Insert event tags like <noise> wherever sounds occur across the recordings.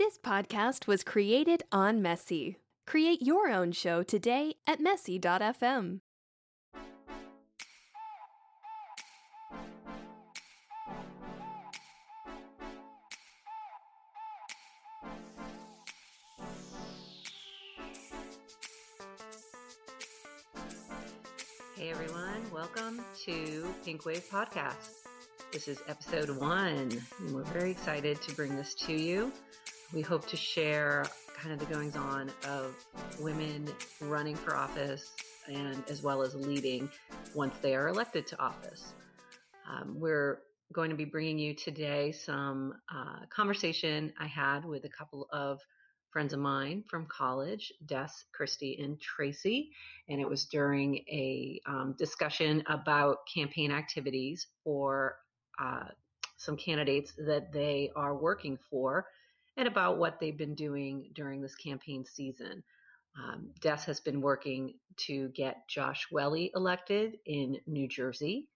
This podcast was created on Messy. Create your own show today at messy.fm. Hey everyone, welcome to Pink Wave Podcast. This is episode one, and we're very excited to bring this to you. We hope to share kind of the goings on of women running for office and as well as leading once they are elected to office. Um, we're going to be bringing you today some uh, conversation I had with a couple of friends of mine from college, Des, Christy, and Tracy. And it was during a um, discussion about campaign activities for uh, some candidates that they are working for and about what they've been doing during this campaign season. Um, Des has been working to get Josh Welle elected in New Jersey.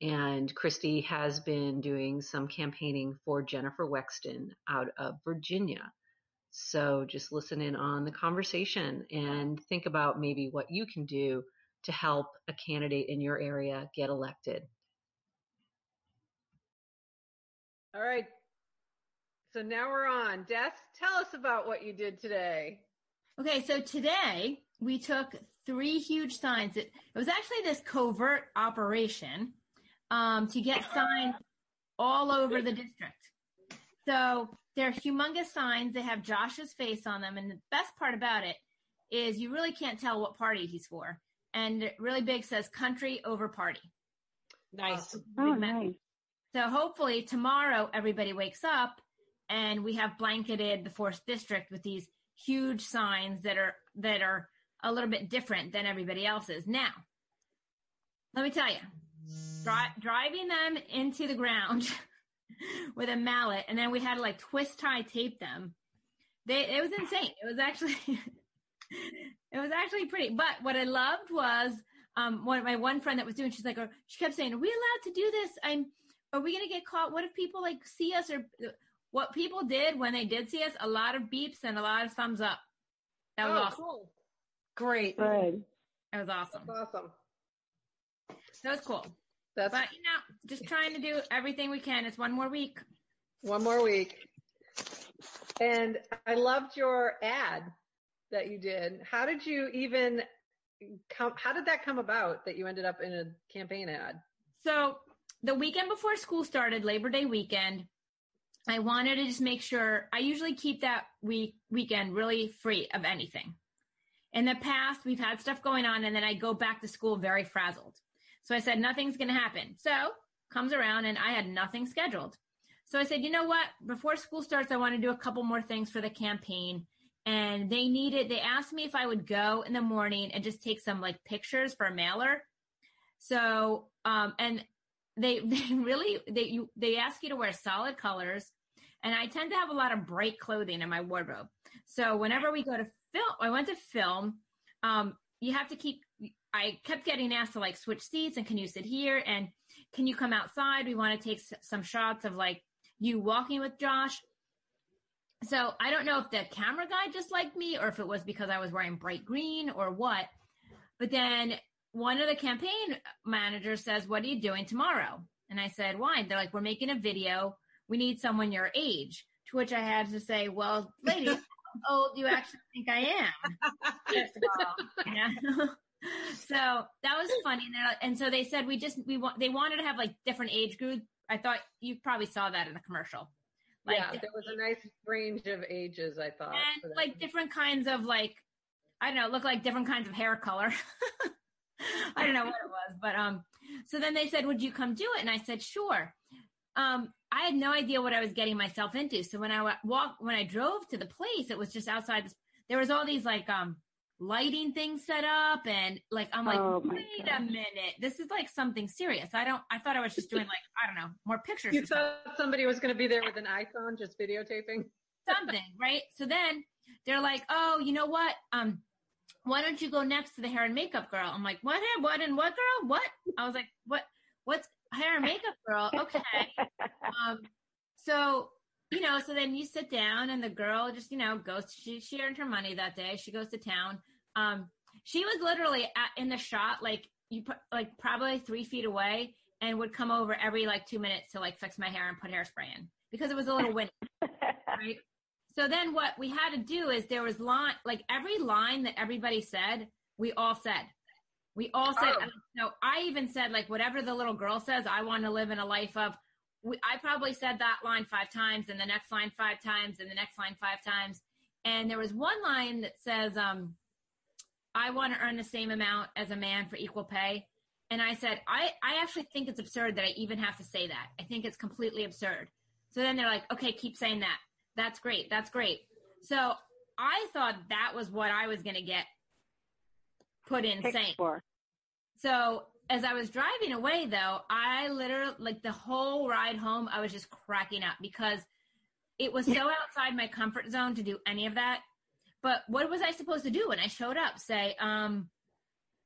And Christy has been doing some campaigning for Jennifer Wexton out of Virginia. So just listen in on the conversation and think about maybe what you can do to help a candidate in your area get elected. All right. So now we're on. Des, tell us about what you did today. Okay, so today we took three huge signs. It, it was actually this covert operation um, to get signs all over the district. So they're humongous signs. They have Josh's face on them. And the best part about it is you really can't tell what party he's for. And really big says country over party. Nice. Oh, nice. So hopefully tomorrow everybody wakes up and we have blanketed the fourth district with these huge signs that are that are a little bit different than everybody else's. Now, let me tell you, dri- driving them into the ground <laughs> with a mallet, and then we had to like twist tie tape them. They it was insane. It was actually <laughs> it was actually pretty. But what I loved was um one my one friend that was doing. She's like, or she kept saying, "Are we allowed to do this? I'm. Are we gonna get caught? What if people like see us or?" What people did when they did see us, a lot of beeps and a lot of thumbs up. That was oh, awesome. cool. Great. Good. That was awesome. That's awesome. That was cool. That's But you know, just trying to do everything we can. It's one more week. one more week. And I loved your ad that you did. How did you even come, how did that come about that you ended up in a campaign ad? So the weekend before school started, Labor Day weekend, I wanted to just make sure I usually keep that week weekend really free of anything. In the past, we've had stuff going on and then I go back to school very frazzled. So I said, nothing's going to happen. So comes around and I had nothing scheduled. So I said, you know what? Before school starts, I want to do a couple more things for the campaign. And they needed, they asked me if I would go in the morning and just take some like pictures for a mailer. So, um, and they, <laughs> they really, they, you, they ask you to wear solid colors. And I tend to have a lot of bright clothing in my wardrobe. So whenever we go to film, I went to film, um, you have to keep, I kept getting asked to like switch seats and can you sit here and can you come outside? We want to take s- some shots of like you walking with Josh. So I don't know if the camera guy just liked me or if it was because I was wearing bright green or what. But then one of the campaign managers says, What are you doing tomorrow? And I said, Why? They're like, We're making a video. We need someone your age. To which I had to say, Well, lady, <laughs> how old do you actually think I am? First of all, you <laughs> so that was funny. And, like- and so they said we just we want they wanted to have like different age groups. I thought you probably saw that in the commercial. Like yeah, there was a nice range of ages, I thought. and like different kinds of like I don't know, look like different kinds of hair color. <laughs> I don't know what it was, but um so then they said, "Would you come do it?" And I said, "Sure." Um I had no idea what I was getting myself into. So when I wa- walked when I drove to the place, it was just outside this, there was all these like um lighting things set up and like I'm like, Oh, "Wait a minute. This is like something serious." I don't I thought I was just doing like, I don't know, more pictures you thought somebody was going to be there with an iPhone just videotaping? <laughs> something, right? So then they're like, oh, you know what? Um, why don't you go next to the hair and makeup girl? I'm like, what? hair? What and what girl? What? I was like, what? What's hair and makeup girl? <laughs> Okay. Um, so you know, so then you sit down and the girl just, you know, goes, she, she earned her money that day. She goes to town. Um, she was literally at, in the shot, like you put like probably three feet away and would come over every like two minutes to like fix my hair and put hairspray in because it was a little windy. <laughs> right. So then what we had to do is there was line, like every line that everybody said, we all said. We all said, Oh. no, I even said like whatever the little girl says, I want to live in a life of, we, I probably said that line five times and the next line five times and the next line five times. And there was one line that says, um, I want to earn the same amount as a man for equal pay. And I said, I, I actually think it's absurd that I even have to say that. I think it's completely absurd. So then they're like, okay, keep saying that. That's great. That's great. So I thought that was what I was going to get put in Picked saying. for. So as I was driving away though, I literally like the whole ride home, I was just cracking up because it was so <laughs> outside my comfort zone to do any of that. But what was I supposed to do when I showed up? Say, um,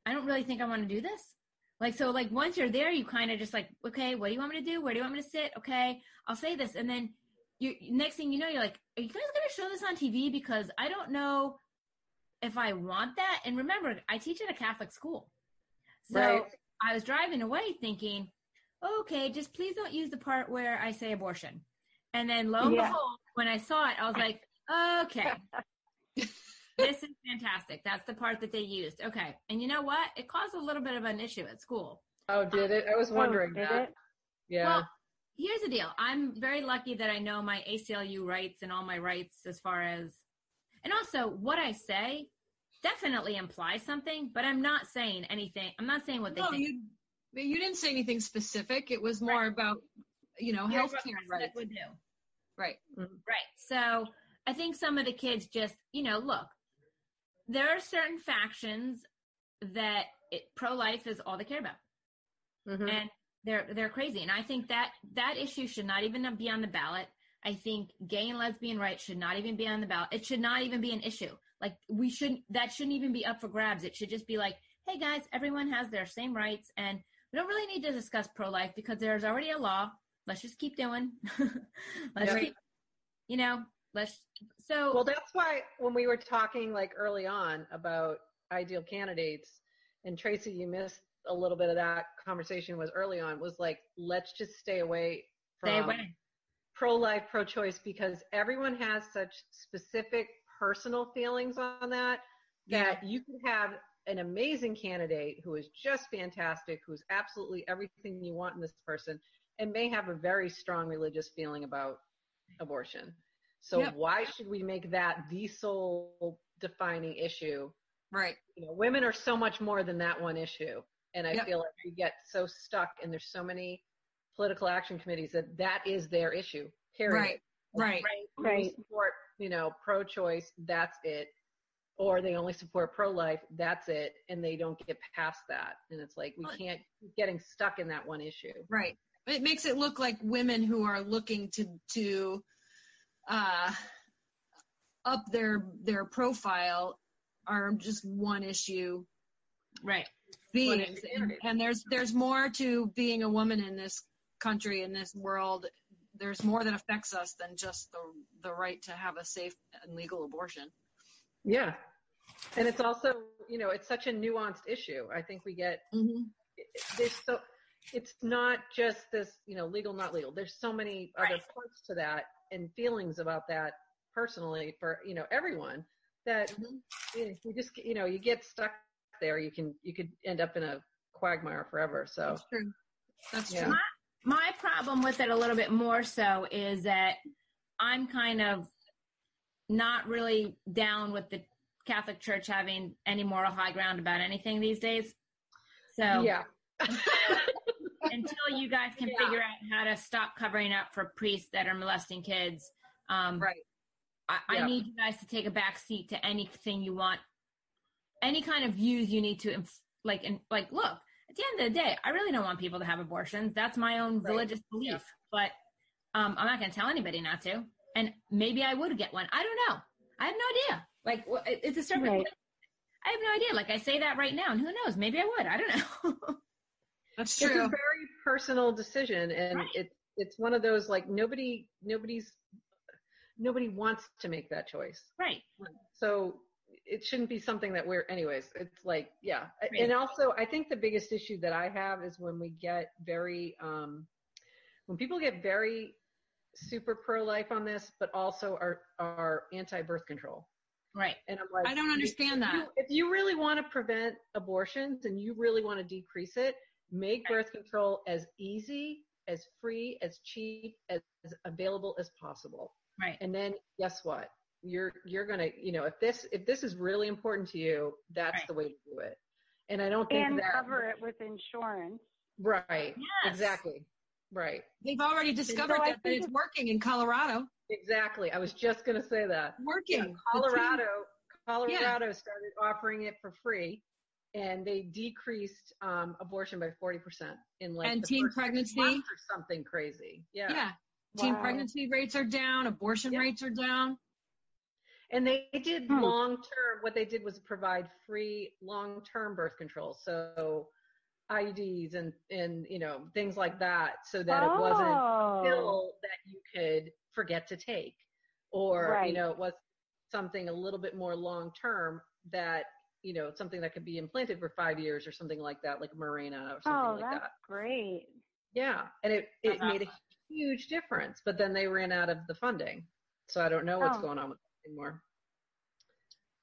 I don't really think I want to do this. Like, so like once you're there, you kind of just like, okay, what do you want me to do? Where do you want me to sit? Okay, I'll say this. And then you, next thing you know, you're like, are you guys going to show this on TV? Because I don't know if I want that. And remember, I teach at a Catholic school. So Right. I was driving away thinking, okay, just please don't use the part where I say abortion. And then lo and Yeah. behold, when I saw it, I was like, okay, <laughs> this is fantastic. That's the part that they used. Okay. And you know what? It caused a little bit of an issue at school. Oh, did it? I was um, wondering Oh, did that. it? Yeah. Well, here's the deal. I'm very lucky that I know my ACLU rights and all my rights as far as, and also what I say definitely implies something, but I'm not saying anything. I'm not saying what they No, think. you you didn't say anything specific. It was more about you know Here's what healthcare rights. would do. Right. Right. So I think some of the kids just, you know, look, there are certain factions that it, pro-life is all they care about, Mhm. and they're they're crazy. And I think that that issue should not even be on the ballot. I think gay and lesbian rights should not even be on the ballot. It should not even be an issue. Like we shouldn't. That shouldn't even be up for grabs. It should just be like, hey guys, everyone has their same rights, and we don't really need to discuss pro-life because there's already a law. Let's just keep doing. <laughs> let's keep, you know, let's. So Well, that's why when we were talking like early on about ideal candidates, and Tracy, you missed a little bit of that conversation was early on, was like, let's just stay away from stay away. pro-life, pro-choice, because everyone has such specific personal feelings on that, that you could have an amazing candidate who is just fantastic, who's absolutely everything you want in this person, and may have a very strong religious feeling about abortion. So Yep. why should we make that the sole defining issue? Right. You know, women are so much more than that one issue. And I Yep. feel like we get so stuck and there's so many political action committees that that is their issue. Period. Right. Right. Right. They only Right. support, you know, pro-choice, that's it. Or they only support pro-life, that's it, and they don't get past that. And it's like we can't keep getting stuck in that one issue. Right. It makes it look like women who are looking to to uh, up their their profile are just one issue Right. beings, and, and there's there's more to being a woman in this country in this world. There's more that affects us than just the the right to have a safe and legal abortion. Yeah. And it's also, you know, it's such a nuanced issue. I think we get Mm-hmm. there's so it's not just this you know legal not legal there's so many other Right. parts to that and feelings about that personally for you know everyone that Mhm. you, know, you just you know you get stuck there you can you could end up in a quagmire forever so That's true. That's Yeah. true. My problem with it a little bit more so is that I'm kind of not really down with the Catholic Church having any moral high ground about anything these days. So yeah <laughs> until you guys can Yeah. figure out how to stop covering up for priests that are molesting kids, um, Right. I, I need you guys to take a back seat to anything you want, any kind of views you need to inf- like. And like, look, at the end of the day, I really don't want people to have abortions. That's my own Right. religious belief, but um, I'm not going to tell anybody not to. And maybe I would get one. I don't know. I have no idea. Like, it's a serpent. Right. I have no idea. Like, I say that right now, and who knows? Maybe I would. I don't know. <laughs> That's true. it's a very personal decision and Right. it's it's one of those like nobody nobody's nobody wants to make that choice. Right. So it shouldn't be something that we're anyways it's like yeah Right. and also i think the biggest issue that i have is when we get very um when people get very super pro life on this but also are are anti birth control Right. and i'm like I don't understand if that. you, if you really want to prevent abortions and you really want to decrease it make birth control as easy as free as cheap as, as available as possible Right. and then guess what you're you're gonna you know if this if this is really important to you that's Right. the way to do it and i don't think and that cover it with insurance. right Yes. exactly right They've already discovered I that, that it's it's- working in Colorado. exactly i was just gonna say that Working. yeah, The team- colorado colorado started offering it for free and they decreased um, abortion by 40% in like And the teen first six pregnancy? months or something crazy yeah. yeah. Teen pregnancy rates are down. Abortion Yeah. rates are down. And they did Hmm. long term, what they did was provide free long term birth control. So IUDs and, and, you know, things like that so that it wasn't a Oh. pill that you could forget to take or, you know, it was something a little bit more long term that, you know, something that could be implanted for five years or something like that, like Mirena or something Oh, like that's that. great. Yeah. And it, it That's made a huge difference, but then they ran out of the funding. So I don't know what's Oh. going on with it anymore.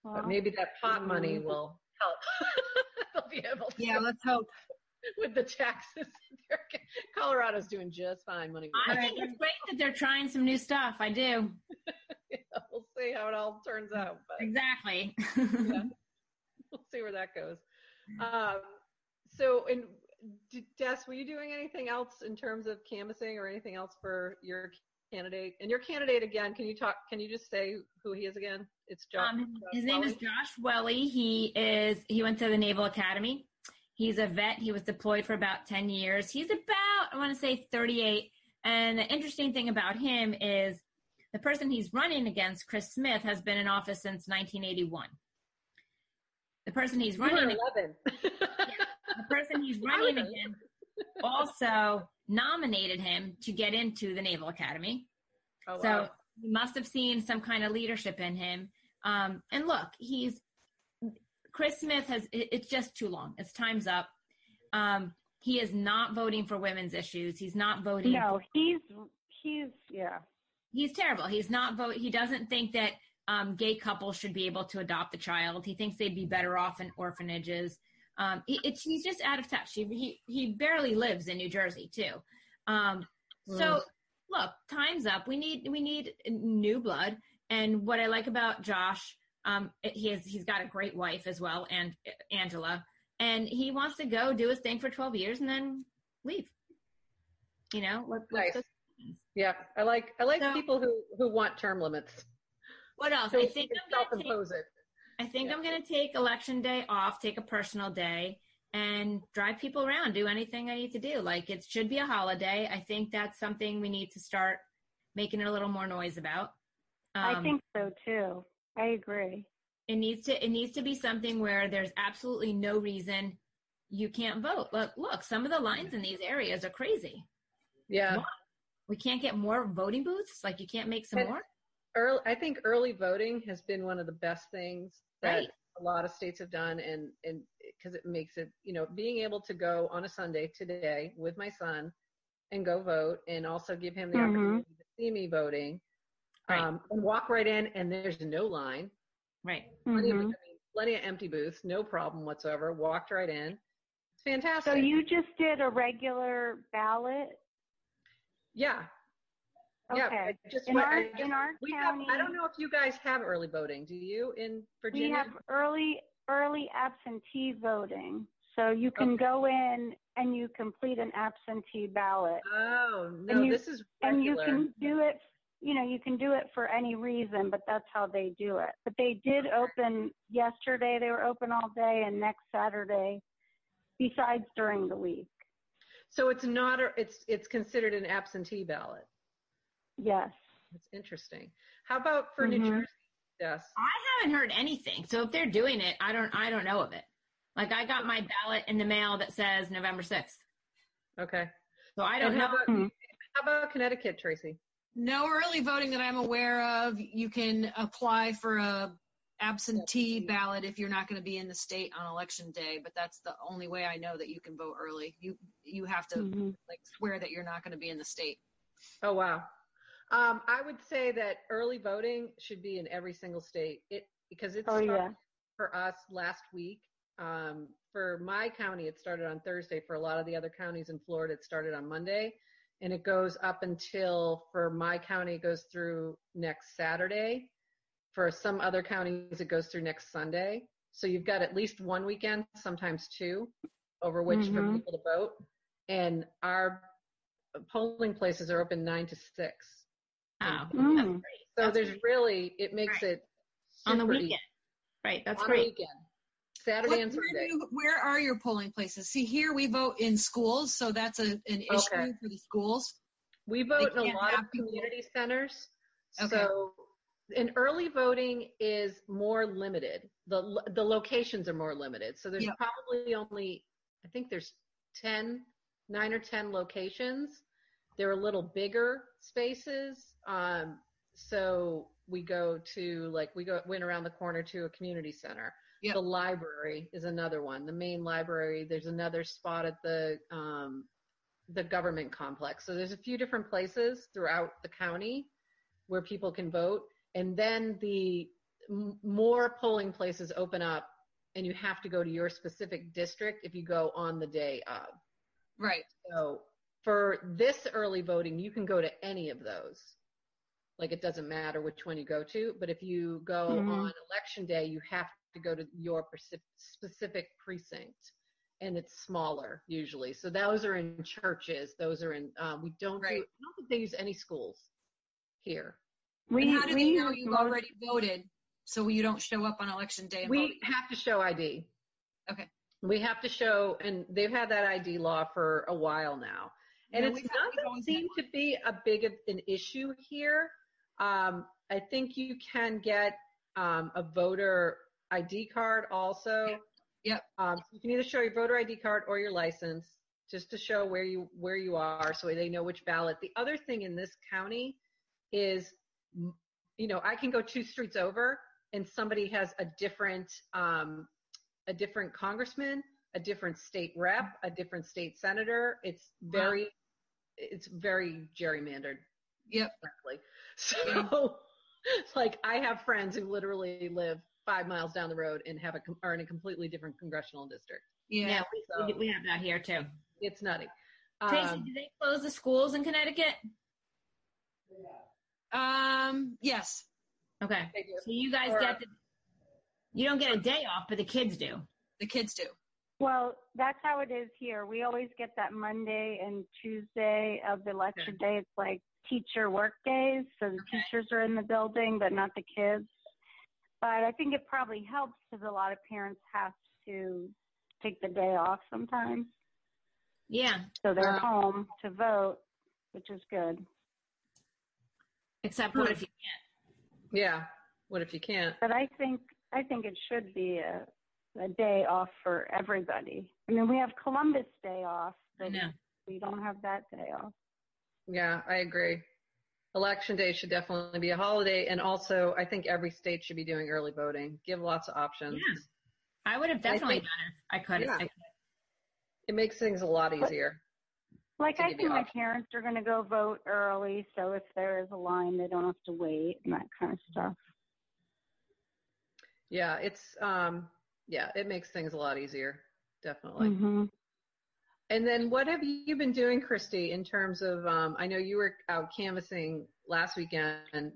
Well, But maybe that pot money will help. <laughs> They'll be able to Yeah, let's hope. <laughs> with the taxes. <laughs> Colorado's doing just fine money. I think it's great that they're trying some new stuff. I do. we'll see how it all turns out, but Exactly. yeah, we'll see where that goes. Um, so, and D- Des, were you doing anything else in terms of canvassing or anything else for your candidate? And your candidate again, can you talk? Can you just say who he is again? It's Josh. Um, his name is Josh Welle. He is he went to the Naval Academy. He's a vet. He was deployed for about 10 years. He's about, I want to say 38. And the interesting thing about him is the person he's running against, Chris Smith, has been in office since 1981. The person he's running 11. <laughs> the person he's running against also nominated him to get into the Naval Academy. oh, So wow. he must have seen some kind of leadership in him. Um, and look, he's Chris Smith has. It, it's just too long. It's time's up. Um, he is not voting for women's issues. He's not voting. no, he's he's yeah. He's terrible. He's not vote. He doesn't think that um, gay couples should be able to adopt the child. He thinks they'd be better off in orphanages. Um, he, it's, he's just out of touch. He, he he barely lives in New Jersey too. Um, so look, time's up. We need we need new blood. And what I like about Josh, um, he has he's got a great wife as well, and Angela, and he wants to go do his thing for twelve years and then leave. You know, let, Nice. go- yeah, I like I like So- people who who want term limits. What else? So I think I'm gonna take, self-impose it. I think Yeah. I'm going to take election day off, take a personal day, and drive people around, do anything I need to do. Like it should be a holiday. I think that's something we need to start making a little more noise about. I Um, think so too. I agree. it needs to it needs to be something where there's absolutely no reason you can't vote. Look, look, some of the lines in these areas are crazy. Yeah. We can't get more voting booths. Like you can't make some And- more. Early, I think early voting has been one of the best things that Right. a lot of states have done, and and because it makes it, you know, being able to go on a Sunday today with my son and go vote, and also give him the Mhm. opportunity to see me voting, Right. um, and walk right in, and there's no line, Right. plenty, of, I Mhm. mean, plenty of empty booths, no problem whatsoever. Walked right in. It's fantastic. So you just did a regular ballot? yeah, yeah. Okay. I just In went- our I just- in our we have, county, I don't know if you guys have early voting. Do you in Virginia? we have early early absentee voting. So you can go in and you complete an absentee ballot. Oh no, you- this is and you can do it you know you can do it for any reason but that's how they do it but they did open yesterday they were open all day and next saturday besides during the week So it's not a, it's it's considered an absentee ballot. Yes That's interesting. How about for New Mhm. Jersey? Yes. I haven't heard anything. So if they're doing it, I don't I don't know of it. Like I got my ballot in the mail that says November 6th. Okay. So I don't And how know. about how about Connecticut, Tracy? No early voting that I'm aware of. You can apply for a absentee ballot if you're not going to be in the state on election day, but that's the only way I know that you can vote early. You you have to Mhm. like swear that you're not going to be in the state. Oh wow. Um, I would say that early voting should be in every single state. It because it Oh, started yeah. for us last week. Um, for my county, it started on Thursday. For a lot of the other counties in Florida, it started on Monday, and it goes up until for my county it goes through next Saturday. For some other counties, it goes through next Sunday. So you've got at least one weekend, sometimes two, over which for Mhm. people to vote. And our polling places are open nine to six. Oh, Mm. that's great. So That's there's really, it makes Right. it on the weekend. easy. Right. That's on great. the weekend, Saturday What- and where, Sunday. do you- where are your polling places? See, here we vote in schools, so that's a, an issue Okay. for the schools. We vote in a lot have of people- community centers. Okay. So, and early voting is more limited. The the locations are more limited. So there's Yep. probably only, I think there's 10, nine or 10 locations. They're a little bigger spaces. Um, so we go to like we go went around the corner to a community center. Yep. The library is another one. The main library. There's another spot at the um, the government complex. So there's a few different places throughout the county where people can vote, and then the m- more polling places open up, and you have to go to your specific district if you go on the day of. Right. So for this early voting, you can go to any of those. Like it doesn't matter which one you go to, but if you go Mhm. on election day, you have to go to your specific precinct, and it's smaller usually. So those are in churches. Those are in. Um, we don't Right. do. I don't think they use any schools here. We, and how do we they know you've most- already voted so you don't show up on election day and we vote? have to show ID. Okay. We have to show, and they've had that ID law for a while now. And it we've had- we've doesn't seem to be a big of an issue here. Um, I think you can get um, a voter ID card also. Yep. Um, so you can either show your voter ID card or your license, just to show where you where you are, so they know which ballot. The other thing in this county is, you know, I can go two streets over, and somebody has a different um, a different congressman, a different state rep, a different state senator. It's very, it's very gerrymandered, Yep. frankly. So, <laughs> like, I have friends who literally live five miles down the road and have a are in a completely different congressional district. Yeah. Yeah, we, So- we, we have that here too. It's nutty. Tracy, Um, do they close the schools in Connecticut? Um. Yes. Okay. So you guys Or- get the, you don't get a day off, but the kids do. The kids do. Well, that's how it is here. We always get that Monday and Tuesday of the election day. It's like teacher work days, so the teachers are in the building, but not the kids. But I think it probably helps because a lot of parents have to take the day off sometimes, Yeah. so they're Uh, home to vote, which is good. Except what if you can't? yeah. What if you can't? But I think I think it should be a a day off for everybody. I mean, we have Columbus Day off, I but know. we don't have that day off. Yeah, I agree. Election day should definitely be a holiday, and also I think every state should be doing early voting. Give lots of options. Yeah. I would have definitely think- done it. I could. Yeah. I could. It makes things a lot easier. Like I think my options. parents are going to go vote early, so if there is a line, they don't have to wait and that kind of stuff. Yeah, it's um yeah, it makes things a lot easier, definitely. hmm And then what have you been doing, Christy, in terms of um I know you were out canvassing last weekend.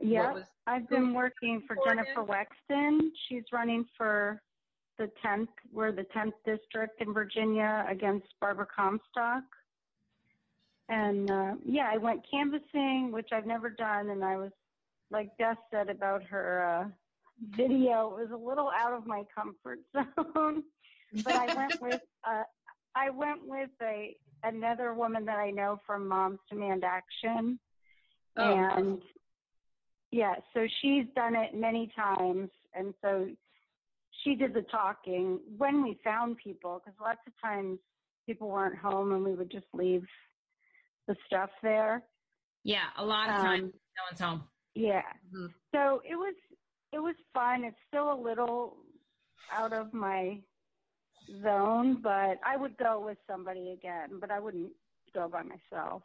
Yeah, was I've been working for Jennifer Wexton. She's running for the 10th, we're the 10th district in Virginia against Barbara Comstock. And uh, yeah, I went canvassing, which I've never done, and I was like Beth said about her uh, video, it was a little out of my comfort <laughs> zone. but I went <laughs> with uh, I went with a another woman that I know from Moms Demand Action, Oh, and yeah, so she's done it many times, and so she did the talking when we found people because lots of times people weren't home and we would just leave the stuff there. Yeah, a lot of Um, times no one's home. Yeah. Mhm. So it was it was fun. It's still a little out of my zone, but I would go with somebody again, but I wouldn't go by myself.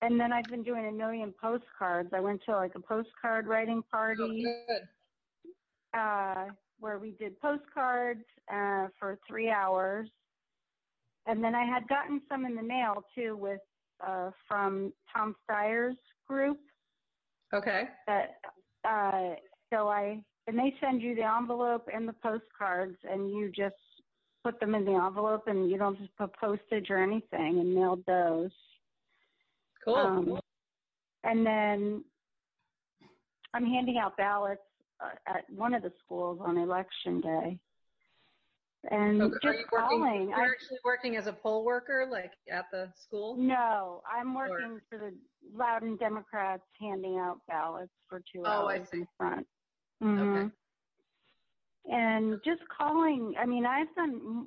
And then I've been doing a million postcards. I went to like a postcard writing Oh, party good. uh, where we did postcards uh, for three hours. And then I had gotten some in the mail too with uh, from Tom Steyer's group Okay. that uh so I and they send you the envelope and the postcards and you just put them in the envelope and you don't just put postage or anything and mailed those. Cool. Um, and then I'm handing out ballots uh, at one of the schools on election day. And Okay, Are you working? calling. You're I, actually working as a poll worker, like at the school. no, I'm working for the Loudoun Democrats handing out ballots for two Oh, I hours see. in front. Mhm. Okay. And just calling, I mean, I've done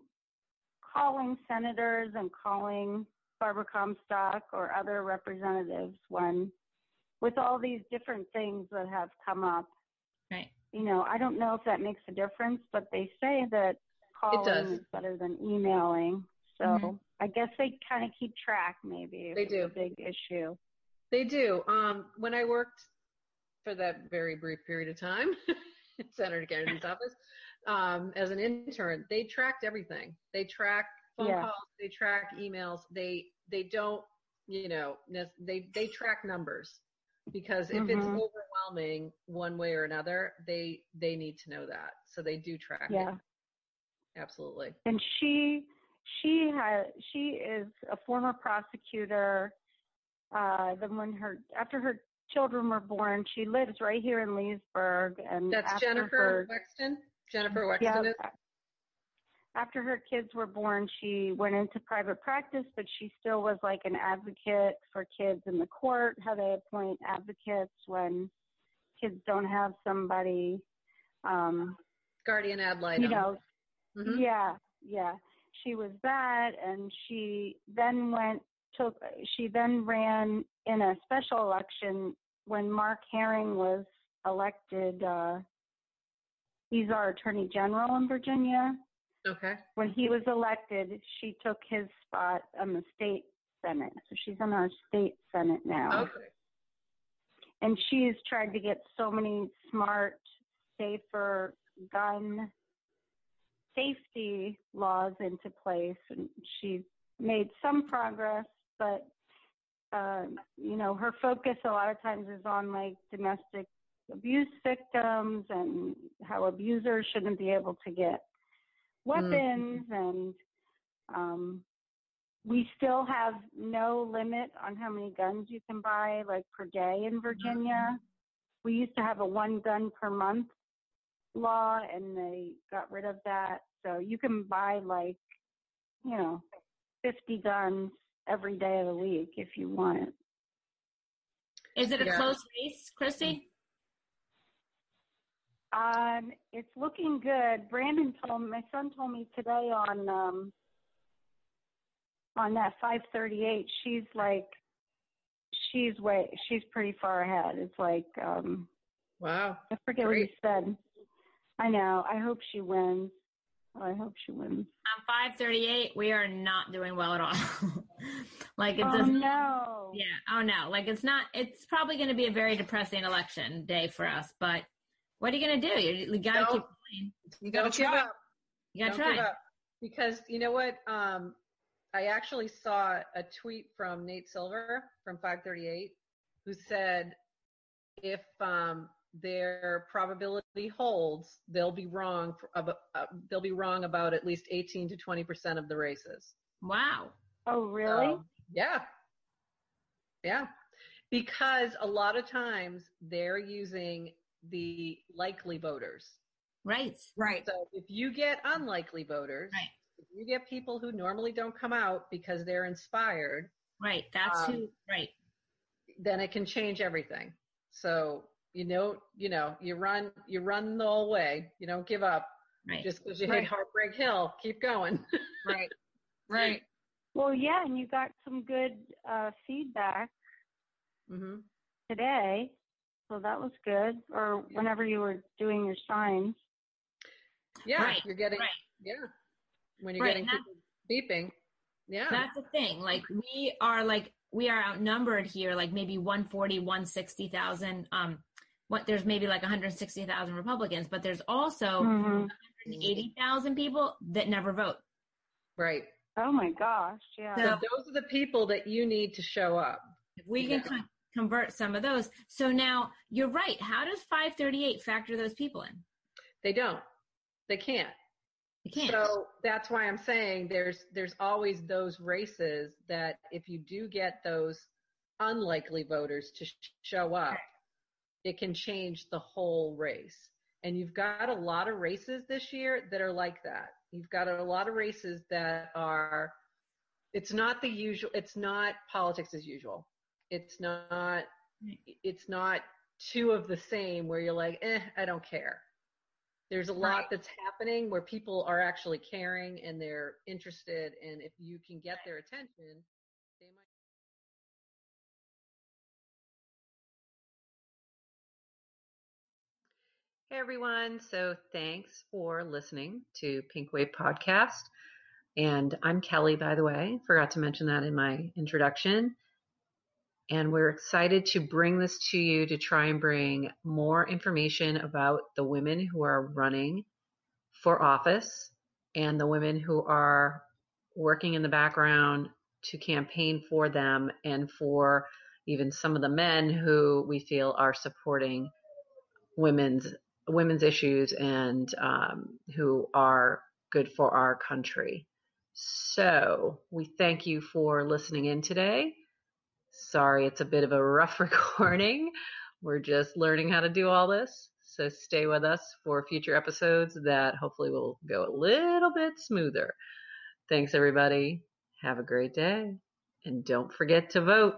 calling senators and calling Barbara Comstock or other representatives when, with all these different things that have come up. Right. You know, I don't know if that makes a difference, but they say that calling is better than emailing. So Mhm. I guess they kind of keep track, maybe. They do. Big issue. They do. Um, when I worked for that very brief period of time in Senator Kennedy's office um, as an intern, they tracked everything. They track phone Yeah. calls, they track emails. They they don't, you know, they they track numbers because if it's Mhm. overwhelming one way or another, they they need to know that. So they do track Yeah. it. Absolutely. and she she has she is a former prosecutor uh then when her after her children were born she lives right here in leesburg and That's after Jennifer her, Wexton. Jennifer Wexton yeah, is. after her kids were born she went into private practice but she still was like an advocate for kids in the court how they appoint advocates when kids don't have somebody um Guardian ad litem. you know Mhm. Yeah, yeah. She was that, and she then went took. She then ran in a special election when Mark Herring was elected. uh He's our Attorney General in Virginia. Okay. When he was elected, she took his spot on the state senate. So she's in our state senate now Okay. and she's tried to get so many smart, safer gun safety laws into place, and she's made some progress, but uh, you know, her focus a lot of times is on like domestic abuse victims and how abusers shouldn't be able to get weapons and um we still have no limit on how many guns you can buy like per day in Virginia. We used to have a one gun per month law and they got rid of that. So you can buy like, you know, 50 guns every day of the week if you want it. Is it a Yeah. close race, Christy? Um, it's looking good. Brandon told my son told me today on um on that 538. She's like she's way she's pretty far ahead. It's like um Wow. I forget what he said. I know. I hope she wins. I hope she wins. On 538, we are not doing well at all. <laughs> like it Oh doesn't. no. Yeah. Oh no. Like it's not. It's probably going to be a very depressing election day for us. But what are you going to do? You, you got to keep playing. You got to give try. up. You got to Don't give try. up. Because you know what? Um, I actually saw a tweet from Nate Silver from 538 who said if um, their probability holds, they'll be wrong. For, about- uh, they'll be wrong about at least 18 to 20 percent of the races. Wow. Oh really? So, yeah. Yeah. Because a lot of times they're using the likely voters. Right. Right. So if you get unlikely voters, Right. if you get people who normally don't come out because they're inspired, Right. That's Um, who. Right. then it can change everything. So you know, you know, you run, you run the whole way. You don't give up Right. just because you Right. hit Heartbreak Hill. Keep going. <laughs> Right. Right. Well, yeah, and you got some good uh, feedback hmm today, so that was good. Or whenever you were doing your signs. Yeah, Right, you're getting right. yeah. When you're Right, getting people beeping. Yeah. That's the thing. Like we are like we are outnumbered here, like maybe 140, 160,000. Um, what there's maybe like 160,000 Republicans, but there's also Mhm. 180,000 people that never vote. right. Oh my gosh, yeah. So those are the people that you need to show up. If we can con- convert some of those. So now you're right. How does 538 factor those people in? They don't. They can't. You can't. So that's why I'm saying there's there's always those races that if you do get those unlikely voters to sh- show up, it can change the whole race. And you've got a lot of races this year that are like that. You've got a lot of races that are it's not the usual it's not politics as usual. It's not it's not two of the same where you're like, "Eh, I don't care." there's a lot Right. that's happening where people are actually caring and they're interested and if you can get their attention Hey everyone. So thanks for listening to Pink Wave Podcast. And I'm Kelly, by the way. Forgot to mention that in my introduction. And we're excited to bring this to you to try and bring more information about the women who are running for office and the women who are working in the background to campaign for them and for even some of the men who we feel are supporting women's women's issues and um, who are good for our country. So we thank you for listening in today. Sorry, it's a bit of a rough <laughs> recording. We're just learning how to do all this. So stay with us for future episodes that hopefully will go a little bit smoother. Thanks, everybody. Have a great day. And don't forget to vote.